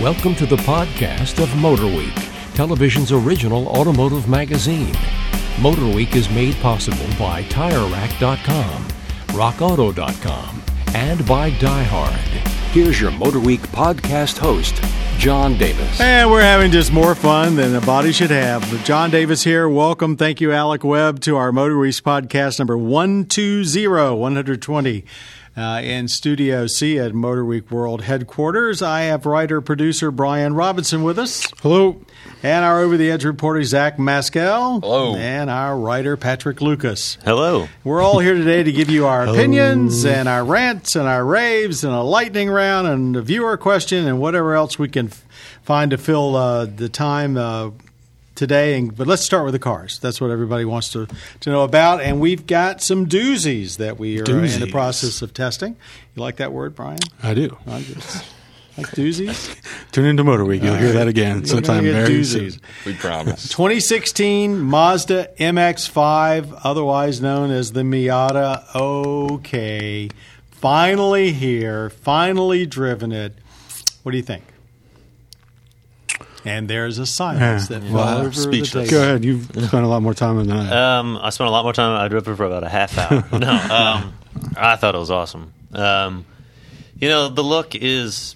Welcome to the podcast of Motorweek, television's original automotive magazine. Motorweek is made possible by TireRack.com, RockAuto.com, and by DieHard. Here's your Motorweek podcast host, John Davis. And we're having just more fun than a body should have. John Davis here. Welcome. Thank you, Alec Webb, to our Motorweek podcast number 120, 120. Uh, in Studio C at Motor Week World headquarters, I have writer producer Brian Robinson with us. Hello. And our over the edge reporter Zach Maskell. Hello. And our writer Patrick Lucas. Hello. We're all here today to give you our opinions and our rants and our raves and a lightning round and a viewer question and whatever else we can f- find to fill uh, the time uh, today. And, but let's start with the cars. That's what everybody wants to, to know about. And we've got some doozies that we are in the process of testing. You like that word, Brian? I do. I just- like doozies? Tune into Motor Week. You'll hear that again We're sometime very doozies. soon. We promise. 2016 Mazda MX5, otherwise known as the Miata. Okay, finally here, finally driven it. What do you think? And there's a silence Yeah. that Well, fell over speechless. the Go ahead. You've spent a lot more time than I. Um, I spent a lot more time. I drove it for about a half hour. no, um, I thought it was awesome. Um, you know, the look is.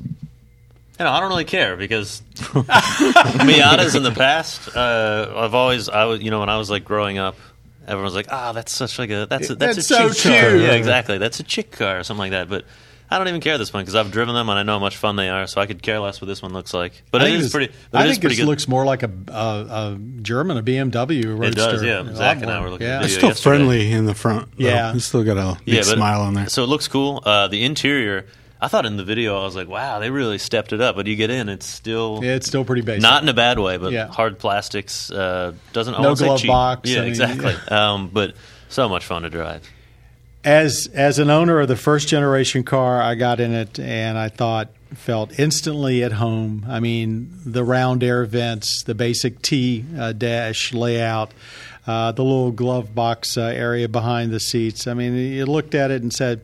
You know, I don't really care because Miatas in the past, uh, I've always, I was, you know, when I was like growing up, everyone was like, "Ah, that's such like a that's a, that's, That's a so chick car." cute. Yeah, exactly. That's a chick car or something like that. But I don't even care at this point because I've driven them and I know how much fun they are, so I could care less what this one looks like. But I it think is this- pretty. But I it is think pretty this good. looks more like a, a, a German, a BMW Roadster. It does, yeah. A Zach and I were looking Yeah. at It's video still yesterday. friendly in the front. though. Yeah. It's still got a big but- smile on there. So it looks cool. Uh, the interior, I thought in the video, I was like, wow, they really stepped it up. But you get in, it's still Yeah, it's still pretty basic. not in a bad way, but Yeah. hard plastics. Uh, doesn't I No glove cheap. box, Yeah, I mean, exactly. Um, but so much fun to drive. As as an owner of the first generation car, I got in it and I thought felt instantly at home. I mean, the round air vents, the basic T uh, dash layout, uh, the little glove box uh, area behind the seats. I mean, you looked at it and said.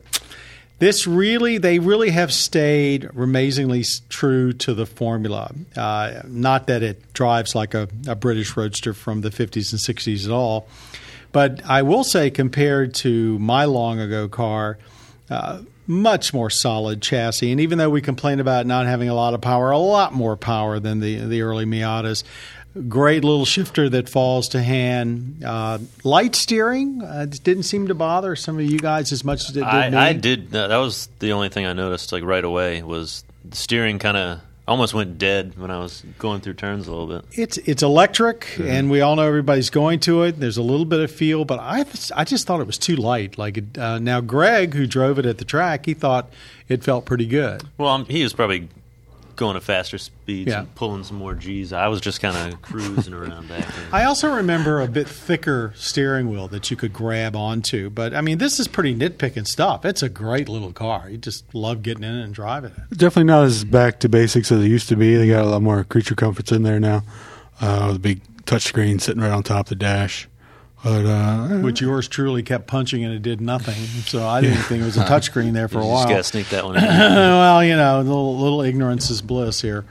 This really, they really have stayed amazingly true to the formula. Uh, not that it drives like a, a British roadster from the 50s and 60s at all, but I will say, compared to my long ago car, uh, much more solid chassis. And even though we complain about not having a lot of power, a lot more power than the the early Miatas. Great little shifter that falls to hand. Uh, light steering uh, didn't seem to bother some of you guys as much as it did me. I, I did. That was the only thing I noticed, like right away, was the steering kind of almost went dead when I was going through turns a little bit. It's it's electric, and we all know everybody's going to it. There's a little bit of feel, but I I just thought it was too light. Like it, uh, now, Greg, who drove it at the track, he thought it felt pretty good. Well, um, he was probably going at faster speeds Yeah. and pulling some more G's. I was just kind of cruising around back there. I also remember a bit thicker steering wheel that you could grab onto. But I mean, this is pretty nitpicking stuff. It's a great little car. You just love getting in it and driving it. Definitely not as back to basics as it used to be. They got a lot more creature comforts in there now. Uh, with a big touchscreen sitting right on top of the dash. But uh, Which yours truly kept punching and it did nothing. So I didn't think it was a touchscreen there for a You while. just gotta sneak that one in. well, you know, little, little ignorance is bliss here.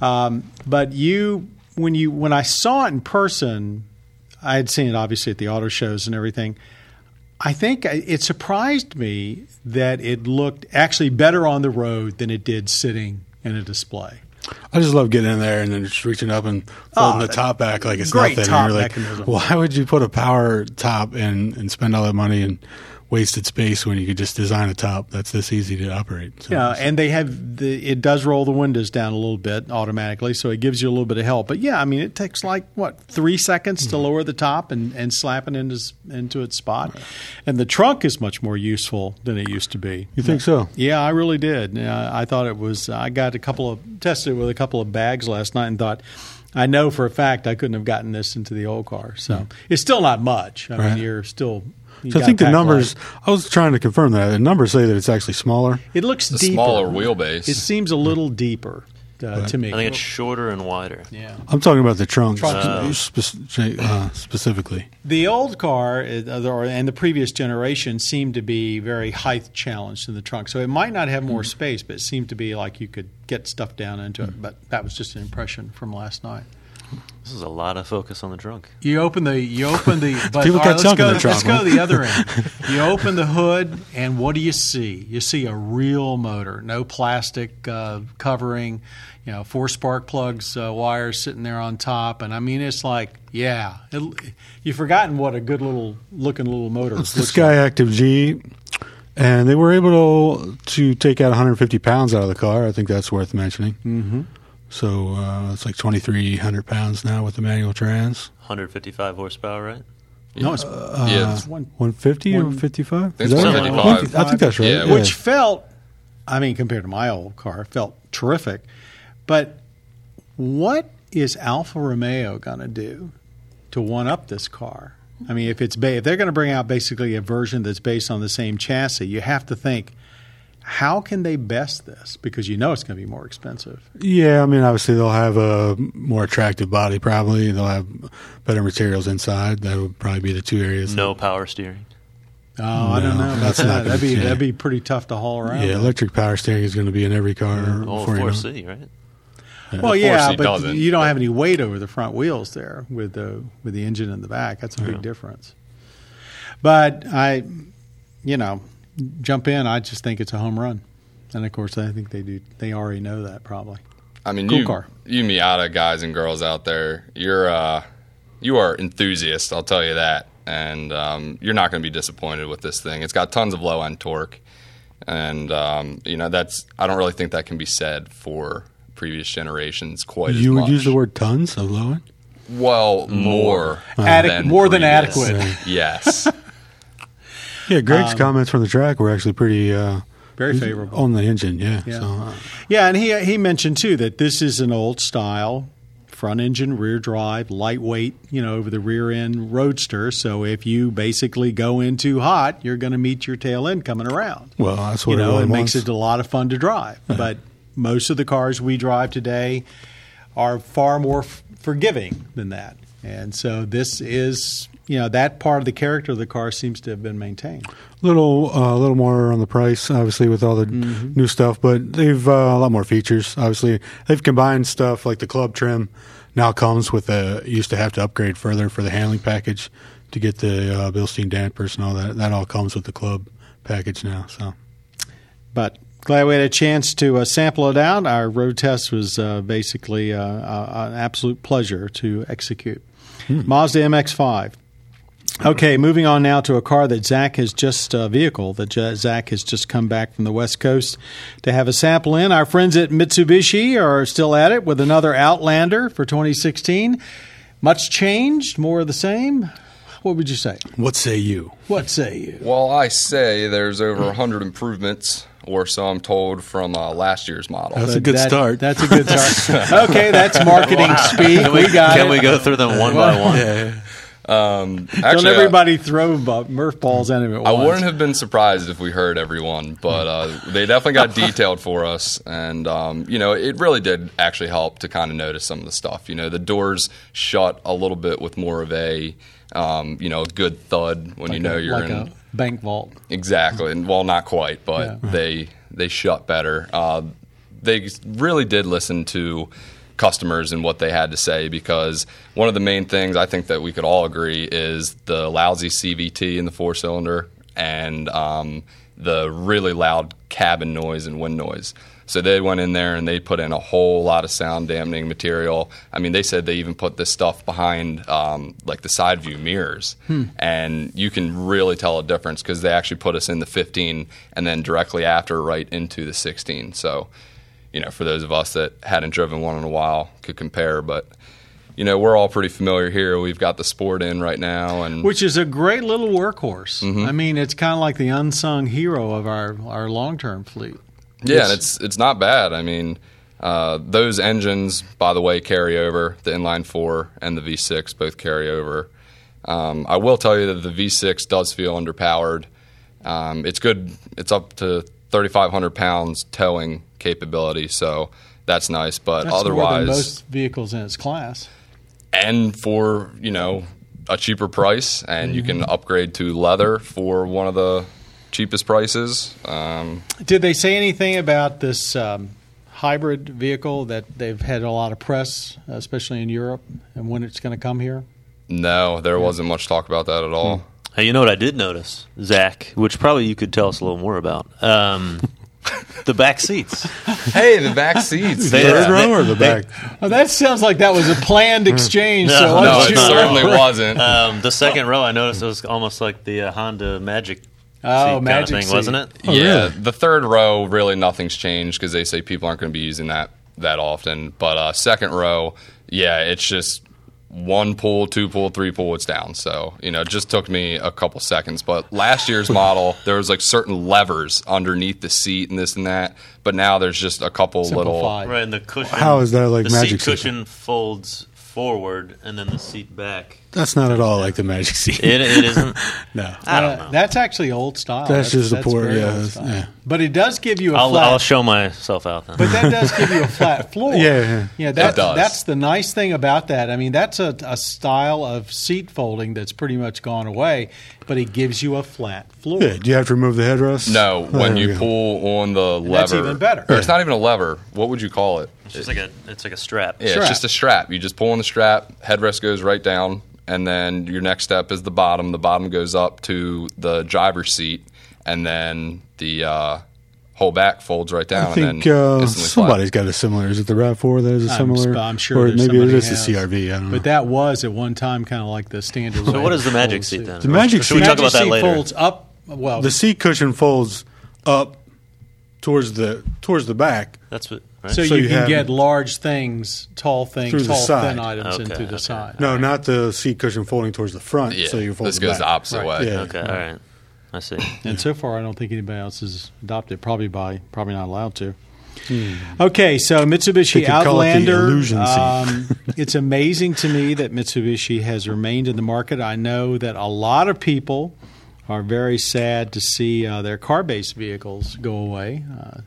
Um, but you, when you, when I saw it in person, I had seen it obviously at the auto shows and everything. I think it surprised me that it looked actually better on the road than it did sitting in a display. I just love getting in there and then just reaching up and folding Oh, the top back like it's nothing. And you're like, mechanism. why would you put a power top and, and spend all that money and wasted space when you could just design a top that's this easy to operate? So Yeah, and they have the it does roll the windows down a little bit automatically, so it gives you a little bit of help. But yeah, I mean, it takes like what three seconds Mm-hmm. to lower the top and, and slap it into into its spot, and the trunk is much more useful than it used to be. you think so? Yeah, I really did. I thought it was. I got a couple of tested it with a couple of bags last night and thought. I know for a fact I couldn't have gotten this into the old car, so it's still not much. I Right. mean, you're still. You So I think the numbers. light. I was trying to confirm that the numbers say that it's actually smaller. It looks The deeper. smaller wheelbase. It seems a little deeper. uh, Right. to me. I think it's shorter and wider. yeah. I'm talking about the trunk Trunk. uh, spec- uh, specifically. The old car uh, or- and the previous generation seemed to be very height challenged in the trunk, so it might not have more space, but it seemed to be like you could get stuff down into it. But that was just an impression from last night. This is a lot of focus on the trunk. You open the you open the but People all got let's junk in go the trunk, let's go to the other end. You open the hood and what do you see? You see a real motor, no plastic uh, covering, you know, four spark plugs uh, wires sitting there on top, and I mean it's like yeah, it, you've forgotten what a good little looking little motor It's the looks Sky like. Active G, and they were able to take out 150 pounds out of the car. I think that's worth mentioning. Mm-hmm. So uh, it's like 2,300 pounds now with the manual trans. 155 horsepower, right? No, it's, yeah, it's one 150 or 55? It's Is that right? 155. I think that's right. Yeah, Yeah, which felt, I mean, compared to my old car, felt terrific. But what is Alfa Romeo going to do to one up this car? I mean, if it's ba- if they're going to bring out basically a version that's based on the same chassis, you have to think, how can they best this? Because you know it's going to be more expensive. Yeah, I mean, obviously they'll have a more attractive body. Probably they'll have better materials inside. That would probably be the two areas. No power steering. Oh, I don't know that's not that. gonna That'd be be- that'd be pretty tough to haul around. Yeah, electric power steering is going to be in every car. Oh, before you know it. 4C, right? Well, yeah, but doesn't, you don't have any weight over the front wheels there with the with the engine in the back. That's a big difference. But I, you know, jump in. I just think it's a home run, and of course, I think they do. They already know that probably. I mean, Cool you, car. you Miata guys and girls out there, you're uh, you are enthusiasts. I'll tell you that, and um, you're not going to be disappointed with this thing. It's got tons of low end torque, and um, you know that's. I don't really think that can be said for previous generations quite as You would much. use the word tons of low end. well more Adequ- than more than adequate. Yes. Yeah, Greg's comments from the track were actually pretty uh, Very favorable. on the engine. Yeah, Yeah. so Yeah, and he he mentioned too that this is an old style front engine, rear drive, lightweight, you know, over the rear end roadster. So if you basically go in too hot, you're going to meet your tail end coming around. well, that's what you know, it, really it makes it a lot of fun to drive. But most of the cars we drive today are far more f- forgiving than that. And so this is, you know, that part of the character of the car seems to have been maintained. little uh, a little more on the price, obviously, with all the Mm-hmm. new stuff. But they've uh, a lot more features. Obviously, they've combined stuff like the club trim. Now comes with a used to have to upgrade further for the handling package to get the uh, Bilstein dampers and all that. That all comes with the club package now. So But glad we had a chance to uh, sample it out. Our road test was uh, basically uh, uh, an absolute pleasure to execute. Mazda MX-5. Okay, moving on now to a car that Zach has just a vehicle that J- Zach has just come back from the West Coast to have a sample in. Our friends at Mitsubishi are still at it with another Outlander for 2016. Much changed, more of the same. What would you say? what say you? What say you? Well, I say there's over 100 improvements, or so I'm told, from uh, last year's model. That's a good That- start. That's a good start. okay, that's marketing speak. Can we, got can it. we go through them one by one? Um, Don't actually, I- everybody throw Nerf balls at him at I once. wouldn't have been surprised if we heard everyone, but uh, they definitely got detailed for us, and um, you know it really did actually help to kind of notice some of the stuff. You know, the doors shut a little bit with more of a um, you know good thud when you know a- you're like in a bank vault. Exactly, and well, not quite, but they they shut better. Uh, they really did listen to customers and what they had to say because one of the main things I think that we could all agree is the lousy CVT in the four cylinder and um, the really loud cabin noise and wind noise. So they went in there and they put in a whole lot of sound dampening material. I mean, they said they even put this stuff behind um, like the side view mirrors, and you can really tell a difference because they actually put us in the 15 and then directly after right into the 16. So, you know, for those of us that hadn't driven one in a while, could compare. But you know, we're all pretty familiar here. We've got the sport in right now, and Which is a great little workhorse. Mm-hmm. I mean, it's kind of like the unsung hero of our, our long term fleet. Yeah, and it's it's not bad. I mean, uh, those engines, by the way, carry over. The inline four and the V6 both carry over. Um, I will tell you that the V6 does feel underpowered. Um, it's good. It's up to 3,500 pounds towing capability. So that's nice. But That's more than otherwise, most vehicles in its class. and for you know a cheaper price, and you Mm-hmm. can upgrade to leather for one of the cheapest prices. Um, Did they say anything about this um, hybrid vehicle that they've had a lot of press, especially in Europe, and when it's going to come here? no, there wasn't much talk about that at all. Hey, you know what I did notice, Zach, which probably you could tell us a little more about. Um, the back seats. hey, the back seats. They- Third Yeah. row or the They- back? Oh, that sounds like that was a planned exchange. No, so why no, don't it you- not. certainly wasn't. Um, the second row, I noticed it was almost like the uh, Honda Magic Oh, seat kind Magic of thing, seat. wasn't it? Oh, yeah, really? the third row really nothing's changed because they say people aren't going to be using that that often. But uh, second row, yeah, it's just one pull, two pull, three pull, it's down. So you know, it just took me a couple seconds. But last year's model, there was like certain levers underneath the seat and this and that. But now there's just a couple little. Right, and the cushion. How is that like the Magic seat seat? cushion folds forward, and then the seat back. That's not at all like the Magic Seat. It, it isn't. no. I don't Uh, know. That's actually old style. That's just a poor- very yeah, old style. yeah. But it does give you a I'll, flat. I'll show myself out then. but that does give you a flat floor. Yeah, yeah. yeah. That, It does. That's the nice thing about that. I mean, that's a, a style of seat folding that's pretty much gone away, but it gives you a flat floor. Yeah, do you have to remove the headrest? No, Oh, when there you go. pull on the lever, that's even better. Or it's not even a lever. What would you call it? it's just like a it's like a strap. Yeah, Strap. it's just a strap. You just pull on the strap, headrest goes right down, and then your next step is the bottom. The bottom goes up to the driver's seat, and then the uh, whole back folds right down. I think and then uh, instantly somebody's got a similar. Is it the Rav4 that is a I'm similar? sp- I'm sure Or maybe it somebody is the. CRV. I don't know. But that was at one time kind of like the standard. So what is the magic seat seat. then? The magic Should we seat- talk about that seat later? folds up. Well, the seat cushion folds up towards the towards the back. That's what. Right? so, so you, you can get large things, tall things, tall thin items in Okay, through the okay. side. No, not the seat cushion folding towards the front. yeah, so you fold this the goes back. the opposite Right. way. Yeah. okay, all right. I see. And so far, I don't think anybody else has adopted. Probably by probably not allowed to. Hmm. Okay, so Mitsubishi They could call it Outlander. um, it's amazing to me that Mitsubishi has remained in the market. I know that a lot of people are very sad to see uh, their car-based vehicles go away, uh,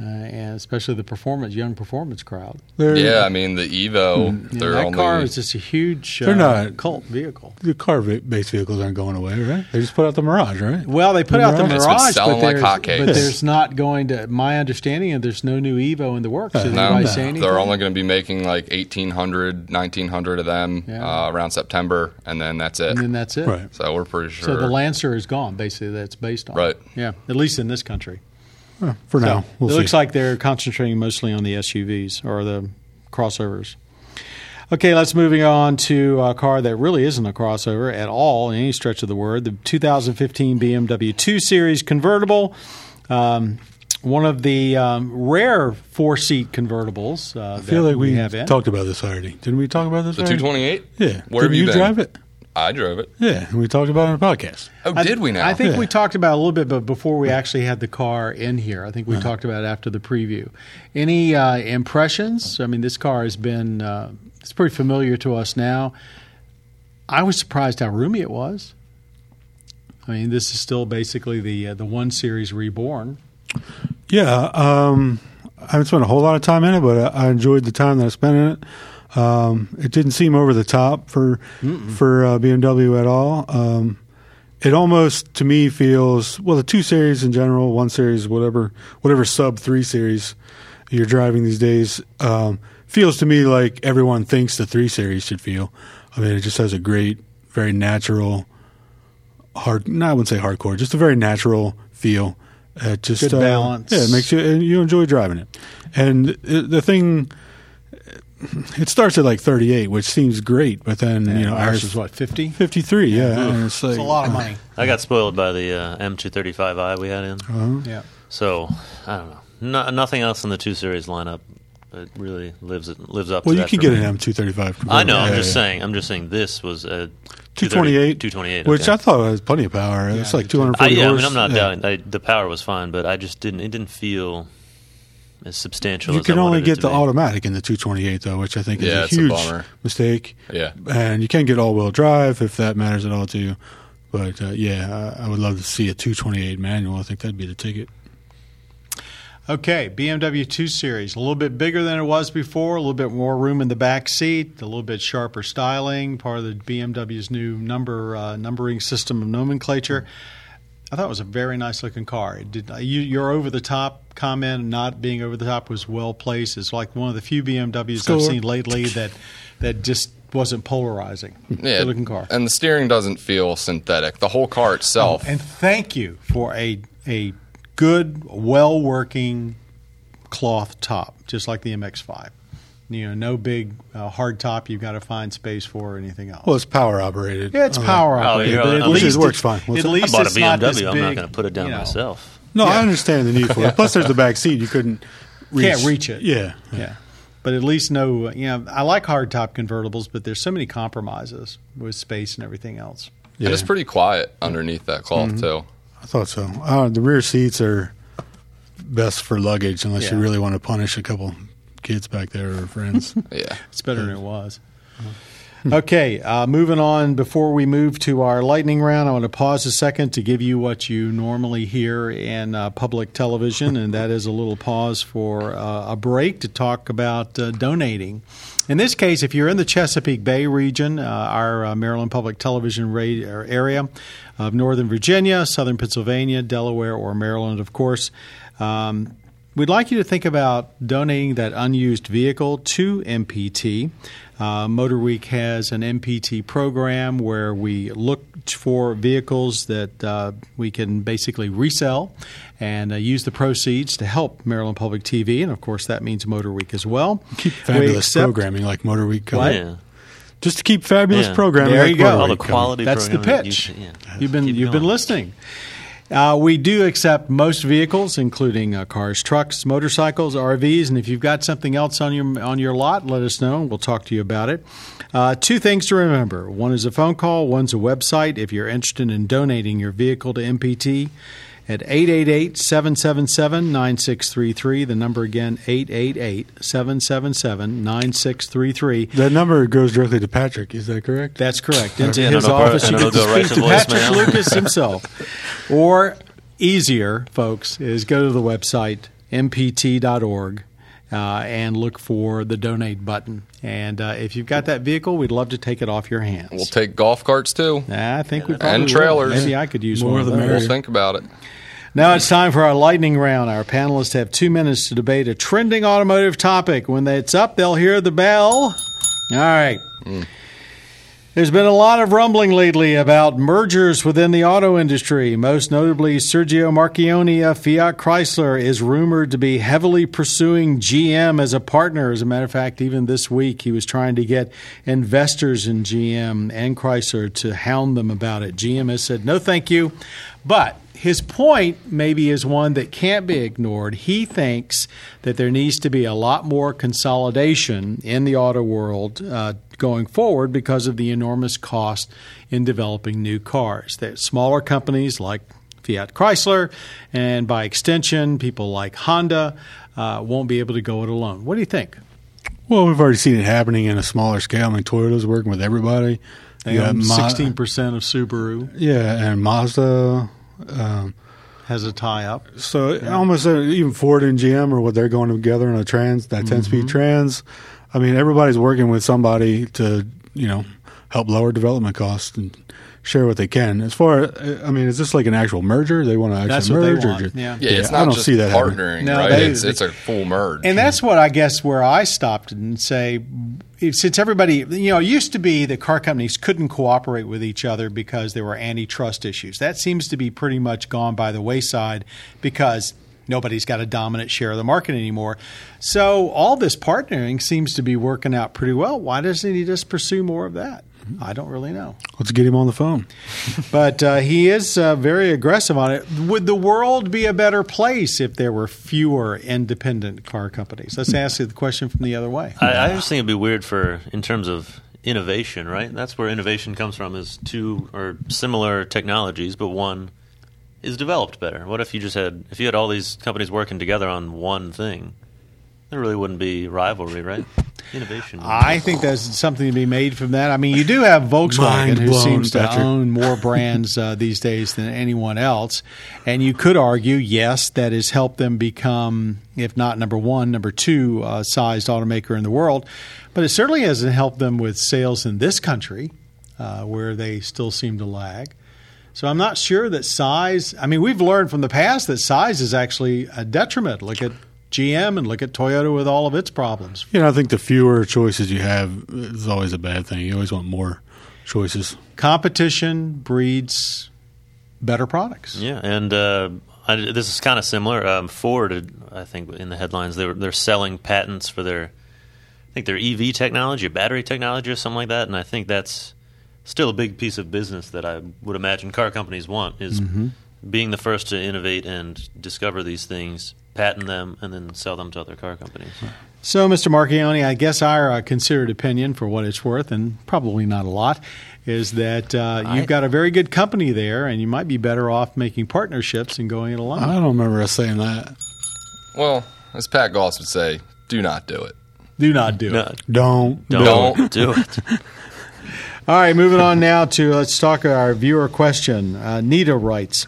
uh, and especially the performance, young performance crowd. They're, Yeah, I mean the Evo. You know, that only car is just a huge They're uh, not- cult vehicle. the car-based vehicles aren't going away, right? They just put out the Mirage, right? Well, they put out the Mirage? It's been Mirage, selling but, like there's, hotcakes. but there's not going to. My understanding, is there's no new Evo in the works. Did no, anybody say anything? they're only going to be making like 1,800, 1,900 of them Yeah. uh, around September, and then that's it. and then that's it. Right. so we're pretty sure. So the Lancer is gone. Basically, that's based on. Right. Yeah. At least in this country. Well, for now, we'll it see. looks like they're concentrating mostly on the SUVs or the crossovers. Okay, let's moving on to a car that really isn't a crossover at all in any stretch of the word. The 2015 BMW 2 Series convertible. Um, one of the um, rare four-seat convertibles. Uh, I feel like we, have talked about this already. Didn't we talk about this? the already? 228. Yeah. Where Didn't have you, you been? drive it? I drove it. Yeah, we talked about it on the podcast. Oh, I- did we now? I think Yeah. we talked about it a little bit, but before we actually had the car in here, I think we talked about it after the preview. Any uh, impressions? I mean, this car has been uh, it's pretty familiar to us now. I was surprised how roomy it was. I mean, this is still basically the uh, the one series reborn. Yeah, um, I haven't spent a whole lot of time in it, but I, I enjoyed the time that I spent in it. Um, it didn't seem over the top for for uh, BMW at all. Um, it almost to me feels well the two series in general, one series, whatever whatever sub three series you're driving these days, um, feels to me like everyone thinks the three series should feel. I mean, it just has a great, very natural, hard. No, I wouldn't say hardcore, just a very natural feel. It just Good uh, balance. yeah, it makes you you enjoy driving it. And the thing, it starts at like 38, which seems great, but then you know ours ours is what fifty. 53. Yeah, and it's like It's a lot of money. I got spoiled by the uh, M235i we had in. Uh-huh. Yeah. So I don't know. No, nothing else in the two series lineup. It really lives lives up. Well, to you that could get me. an M235. I know. I'm Yeah, just yeah. saying. I'm just saying. This was a 228, 228, which okay. I thought was plenty of power. it's like did too. I, 240 yeah, I mean, I'm not Yeah. doubting. I, the power was fine, but I just didn't. It didn't feel as substantial. You as can I only get the be. automatic in the 228 though, which I think Yeah, is it's a a huge bummer. mistake. Yeah. and you can't get all-wheel drive if that matters at all to you. But uh, yeah, I, I would love to see a 228 manual. I think that'd be the ticket. Okay, BMW 2 Series, a little bit bigger than it was before, a little bit more room in the back seat, a little bit sharper styling, part of the BMW's new number uh, numbering system of nomenclature. I thought it was a very nice looking car. It did, you, your over the top comment, not being over the top, was well placed. It's like one of the few BMWs I've seen lately that that just wasn't polarizing. Yeah, Good looking car. And the steering doesn't feel synthetic. The whole car itself. And thank you for a a good, well working cloth top, just like the MX5. You know, no big uh, hard top you've got to find space for or anything else. Well, it's power operated. yeah, it's Okay. power Oh, operated, you're but at which least it works fine. What's At that? I least bought a it's not this BMW. I'm not going to put it down you know, myself. No, Yeah. I understand the need for it. Plus, there's the back seat. You couldn't reach, Can't reach it. Yeah. Yeah. But at least no, you know, I like hardtop convertibles, but there's so many compromises with space and everything else. yeah. And it's pretty quiet underneath that cloth, Mm-hmm. too. I thought so. Uh, the rear seats are best for luggage, unless you really want to punish a couple kids back there or friends. Yeah. It's better than it was. Okay, uh, moving on. Before we move to our lightning round, I want to pause a second to give you what you normally hear in uh, public television, and that is a little pause for uh, a break to talk about uh, donating. In this case, if you're in the Chesapeake Bay region, uh, our uh, Maryland Public Television radio area of Northern Virginia, Southern Pennsylvania, Delaware, or Maryland, of course, um, We'd like you to think about donating that unused vehicle to MPT. Uh, Motor Week has an MPT program where we look for vehicles that uh, we can basically resell and uh, use the proceeds to help Maryland Public TV, and of course that means Motor Week as well. keep We fabulous accept- programming like Motor Week. What? Yeah. Just to keep fabulous Yeah. programming. There like you go. All the quality That's the programming that you pitch. yeah. You've been you've been listening. Uh, we do accept most vehicles, including uh, cars, trucks, motorcycles, RVs, and if you've got something else on your on your lot, let us know. We'll talk to you about it. Uh, two things to remember: one is a phone call, one's a website. If you're interested in donating your vehicle to MPT, at 888-777-9633. The number again 888-777-9633. That number goes directly to Patrick. Is that correct? That's correct. Into Yeah, his and it'll go- office, you it'll get to go right speak to to Patrick voicemail. Lucas himself. Or easier, folks, is go to the website mpt.org uh, and look for the donate button. And uh, if you've got that vehicle, we'd love to take it off your hands. We'll take golf carts, too. I think we probably And will. trailers. Maybe I could use More one of the We'll think about it. Now it's time for our lightning round. Our panelists have two minutes to debate a trending automotive topic. When it's up, they'll hear the bell. All right. Mm. There's been a lot of rumbling lately about mergers within the auto industry. Most notably, Sergio Marchionne of Fiat Chrysler is rumored to be heavily pursuing GM as a partner. As a matter of fact, even this week, he was trying to get investors in GM and Chrysler to hound them about it. GM has said, no, thank you. But his point maybe is one that can't be ignored. He thinks that there needs to be a lot more consolidation in the auto world uh, going forward because of the enormous cost in developing new cars. That smaller companies like Fiat Chrysler, and by extension, people like Honda, uh, won't be able to go it alone. What do you think? Well, we've already seen it happening in a smaller scale. I mean, Toyota's working with everybody. They own sixteen percent of Subaru Yeah, and Mazda. Um, has a tie-up. so almost uh, even Ford and GM or what they're going together in a trans that ten speed trans. I mean, everybody's working with somebody to you know help lower development costs and share what they can. As far, I mean, is this like an actual merger? They want to actually That's merge, or just- yeah. Yeah, it's I not don't just see that happening. partnering, No, right? they- it's, it's a full merge. And that's what I guess where I stopped and say, since everybody, you know, it used to be that car companies couldn't cooperate with each other because there were antitrust issues. That seems to be pretty much gone by the wayside because nobody's got a dominant share of the market anymore. So all this partnering seems to be working out pretty well. Why doesn't he just pursue more of that? I don't really know. Let's get him on the phone. But uh, he is uh, very aggressive on it. Would the world be a better place if there were fewer independent car companies? Let's ask you the question from the other way. I, I just think it'd be weird for in terms of innovation, right? That's where innovation comes from is two or similar technologies, but one is developed better. What if you just had if you had all these companies working together on one thing? There really wouldn't be rivalry, right? Innovation. I think there's something to be made from that. I mean, you do have Volkswagen, Mind who blown, seems to Patrick. own more brands uh, these days than anyone else, and you could argue, yes, that has helped them become, if not number one, number two uh, sized automaker in the world. But it certainly hasn't helped them with sales in this country, uh, where they still seem to lag. So I'm not sure that size. I mean, we've learned from the past that size is actually a detriment. Look at GM and look at Toyota with all of its problems. You know, I think the fewer choices you have is always a bad thing. You always want more choices. competition breeds better products. Yeah, and uh, I, this is kind of similar. Um, Ford, had- I think, in the headlines, they were they're selling patents for their, I think their EV technology, or battery technology, or something like that. And I think that's still a big piece of business that I would imagine car companies want is being the first to innovate and discover these things, patent them, and then sell them to other car companies. So, Mr. Marchionne, I guess our uh, considered opinion, for what it's worth, and probably not a lot, is that uh, you've got a very good company there, and you might be better off making partnerships and going it alone. I don't remember us saying that. Well, as Pat Goss would say, do not do it. Do not do No, it. Don't. don't do it. All right, moving on now to let's talk our viewer question. Uh, Nita writes,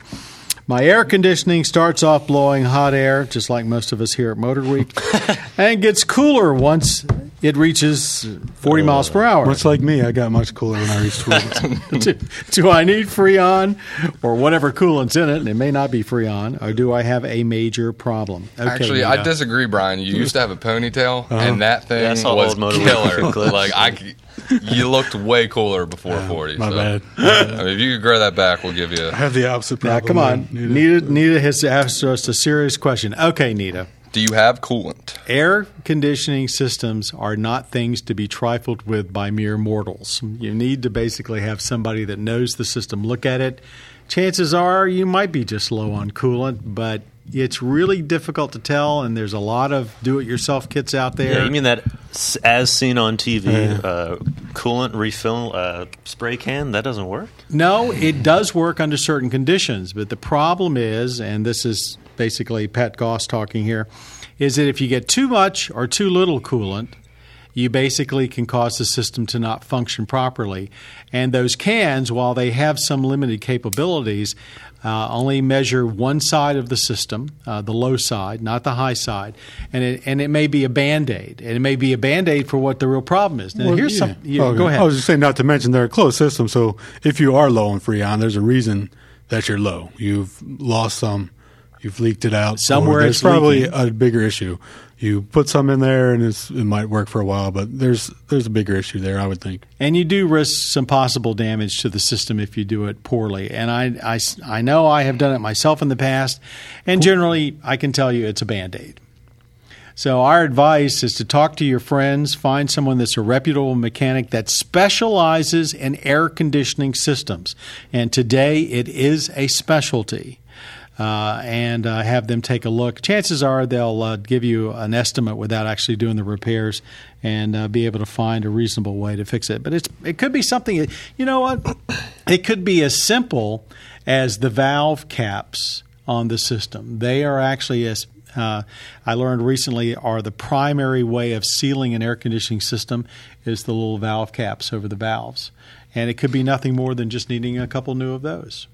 "My air conditioning starts off blowing hot air, just like most of us here at Motor Week, and gets cooler once it reaches 40 miles per hour. Much like me, I got much cooler when I reached 40. do, do I need Freon or whatever coolant's in it? And it may not be Freon, or do I have a major problem? Okay, Actually, I disagree, Brian. You used to have a ponytail, uh-huh. and that thing Yeah, was old Motor Week killer. like I, you looked way cooler before forty. my so. bad. I mean, if you could grow that back, we'll give you. I have the opposite Now, problem. come on. Nita, Nita has asked us a serious question. Okay, Nita. Do you have coolant? Air conditioning systems are not things to be trifled with by mere mortals. You need to basically have somebody that knows the system look at it. Chances are you might be just low on coolant, but it's really difficult to tell, and there's a lot of do it yourself kits out there. Yeah, you mean that as seen on TV, uh, coolant refill uh, spray can? That doesn't work? No, it does work under certain conditions, but the problem is, and this is basically Pat Goss talking here, is that if you get too much or too little coolant, you basically can cause the system to not function properly. And those cans, while they have some limited capabilities, uh, only measure one side of the system, uh, the low side, not the high side, and it and it may be a band aid, and it may be a band aid for what the real problem is. Now, Well, here's yeah. some. Yeah, Okay. Go ahead. I was just saying, not to mention they're a closed system. So if you are low on Freon, there's a reason that you're low. You've lost some. You've leaked it out. Somewhere there's it's probably leaking. a bigger issue. You put some in there, and it's, it might work for a while, but there's there's a bigger issue there. I would think. And you do risk some possible damage to the system if you do it poorly. And I, I, I know I have done it myself in the past, and generally I can tell you it's a band aid. So, our advice is to talk to your friends, find someone that's a reputable mechanic that specializes in air conditioning systems. And today it is a specialty. Uh, and uh, have them take a look. Chances are they'll uh, give you an estimate without actually doing the repairs and uh, be able to find a reasonable way to fix it. But it's it could be something. You know what? It could be as simple as the valve caps on the system. They are actually as uh, I learned recently are the primary way of sealing an air conditioning system is the little valve caps over the valves, and it could be nothing more than just needing a couple new of those.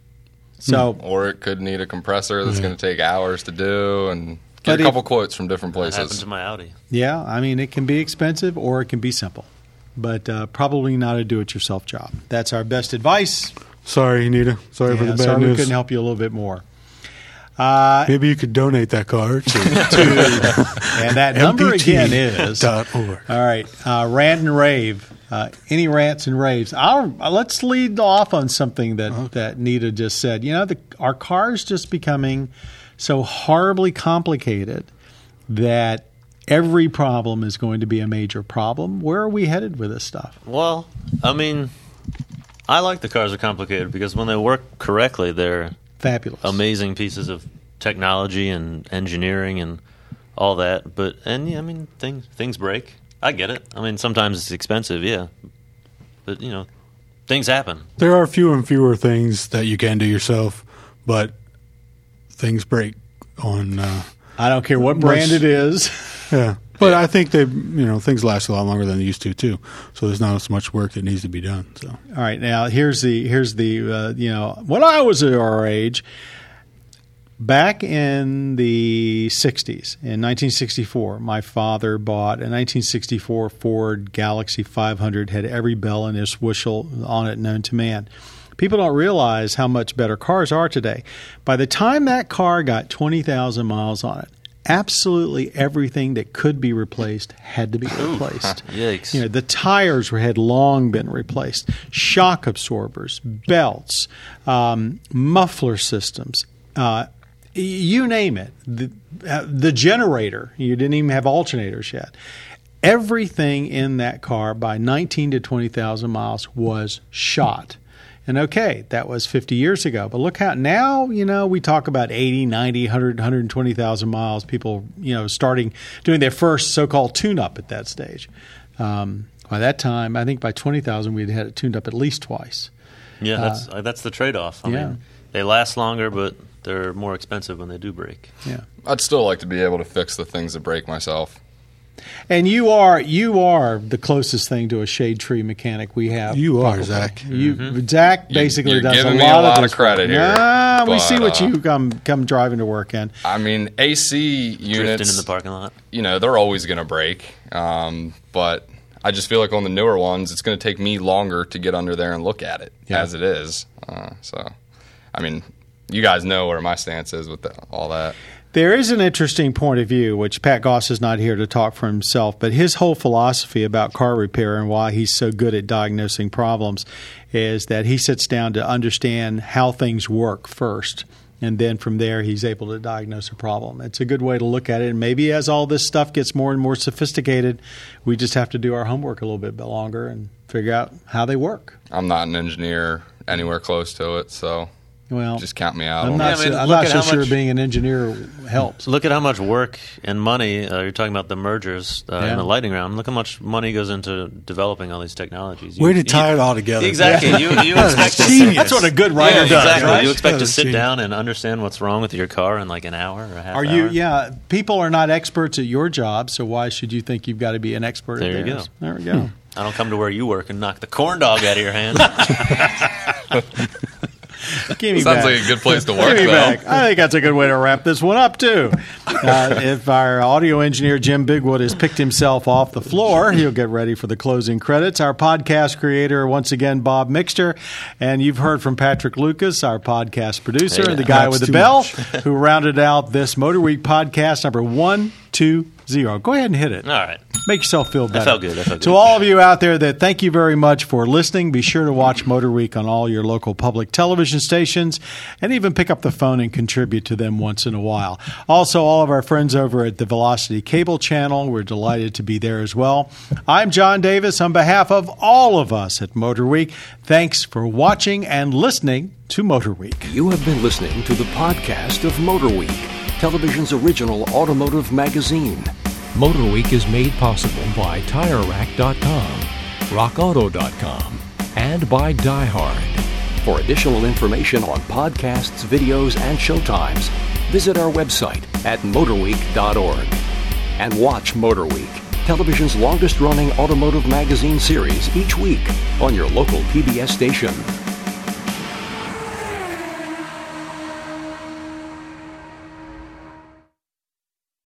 So Or it could need a compressor that's going to take hours to do, and get a if- couple quotes from different That happened places. to my Audi. Yeah, I mean, it can be expensive or it can be simple, but uh, probably not a do it yourself job. That's our best advice. Sorry, Nita. Sorry for the bad sorry we couldn't help you a little bit more. Uh, Maybe you could donate that car to and that number MPT again is all dot org. right. Uh, rant and rave. Uh, any rants and raves? I'll, uh, let's lead off on something that that Nita just said. You know, the, our cars just becoming so horribly complicated that every problem is going to be a major problem. Where are we headed with this stuff? Well, I mean, I like the cars are complicated because when they work correctly, they're Fabulous. amazing pieces of technology and engineering and all that. But and yeah, I mean things things break. I get it. I mean sometimes it's expensive, yeah. But you know, things happen. There are fewer and fewer things that you can do yourself, but things break on. Uh, I don't care what brand it is. yeah, But I think they, you know, things last a lot longer than they used to too. So there's not as much work that needs to be done. So All right, now here's the here's the uh, you know when I was our age, back in the '60s, in 1964, my father bought a 1964 Ford Galaxie 500, had every bell and its whistle on it known to man. People don't realize how much better cars are today. By the time that car got 20,000 miles on it, absolutely everything that could be replaced had to be replaced. Yikes. You know, the tires were, had long been replaced, shock absorbers, belts, um, muffler systems. Uh, you name it. The, uh, the generator, you didn't even have alternators yet. Everything in that car by 19 to 20,000 miles was shot. And okay, that was 50 years ago. But look how now, you know, we talk about 80, 90, 100, 120,000 miles, people, you know, starting doing their first so called tune up at that stage. Um, by that time, I think by 20,000, we'd had it tuned up at least twice. Yeah, that's uh, that's the trade off. I yeah. mean, they last longer, but they're more expensive when they do break. Yeah. I'd still like to be able to fix the things that break myself. And you are you are the closest thing to a shade tree mechanic we have. You are, probably. Zach. You Zach basically you're does giving a me lot, a lot of, of credit work. here, Nah, we see what uh, you come come driving to work in. I mean, AC Drifting units, in the parking lot. you know, they're always going to break. Um, but I just feel like on the newer ones, it's going to take me longer to get under there and look at it Yeah. as it is. Uh, so, I mean, you guys know where my stance is with the, all that. There is an interesting point of view, which Pat Goss is not here to talk for himself, but his whole philosophy about car repair and why he's so good at diagnosing problems is that he sits down to understand how things work first. And then from there, he's able to diagnose a problem. It's a good way to look at it. And maybe as all this stuff gets more and more sophisticated, we just have to do our homework a little bit longer and figure out how they work. I'm not an engineer anywhere close to it, so Well, just count me out. I'm not, Yeah, I mean, so, I'm look not so how sure much- being an engineer helps. Look at how much work and money uh, you're talking about the mergers uh, Yeah. in the lightning round. Look how much money goes into developing all these technologies. You- Way to tie it all together. Exactly. You, you expect to That's what a good writer yeah, does. exactly. right? You expect Yeah, to sit genius. down and understand what's wrong with your car in like an hour or a half Are hour. you? Yeah, people are not experts at your job, so why should you think you've got to be an expert There at you theirs? go. There we go. I don't come to where you work and knock the corn dog out of your hand. Give me Sounds back. like a good place to Give work, me though. back. I think that's a good way to wrap this one up too. Uh, if our audio engineer Jim Bigwood has picked himself off the floor, he'll get ready for the closing credits. Our podcast creator, once again, Bob Mixter, and you've heard from Patrick Lucas, our podcast producer, Hey, and the guy with the bell, much. who rounded out this Motor Week podcast number one two zero. Go ahead and hit it. all right. Make yourself feel better. felt good. I felt To all of you out there, that thank you very much for listening. Be sure to watch Motor Week on all your local public television stations, and even pick up the phone and contribute to them once in a while. Also, all of our friends over at the Velocity Cable Channel, we're delighted to be there as well. I'm John Davis. On behalf of all of us at Motor Week, thanks for watching and listening to Motor Week. You have been listening to the podcast of Motor Week, television's original automotive magazine. Motor Week is made possible by TireRack.com, RockAuto.com, and by DieHard. For additional information on podcasts, videos, and showtimes, visit our website at motorweek.org. And watch Motor Week, television's longest running automotive magazine series each week on your local PBS station.